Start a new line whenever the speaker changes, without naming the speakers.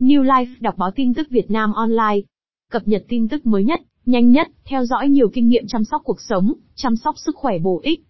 New Life đọc báo tin tức Việt Nam Online. Cập nhật tin tức mới nhất, nhanh nhất, theo dõi nhiều kinh nghiệm chăm sóc cuộc sống, chăm sóc sức khỏe bổ ích.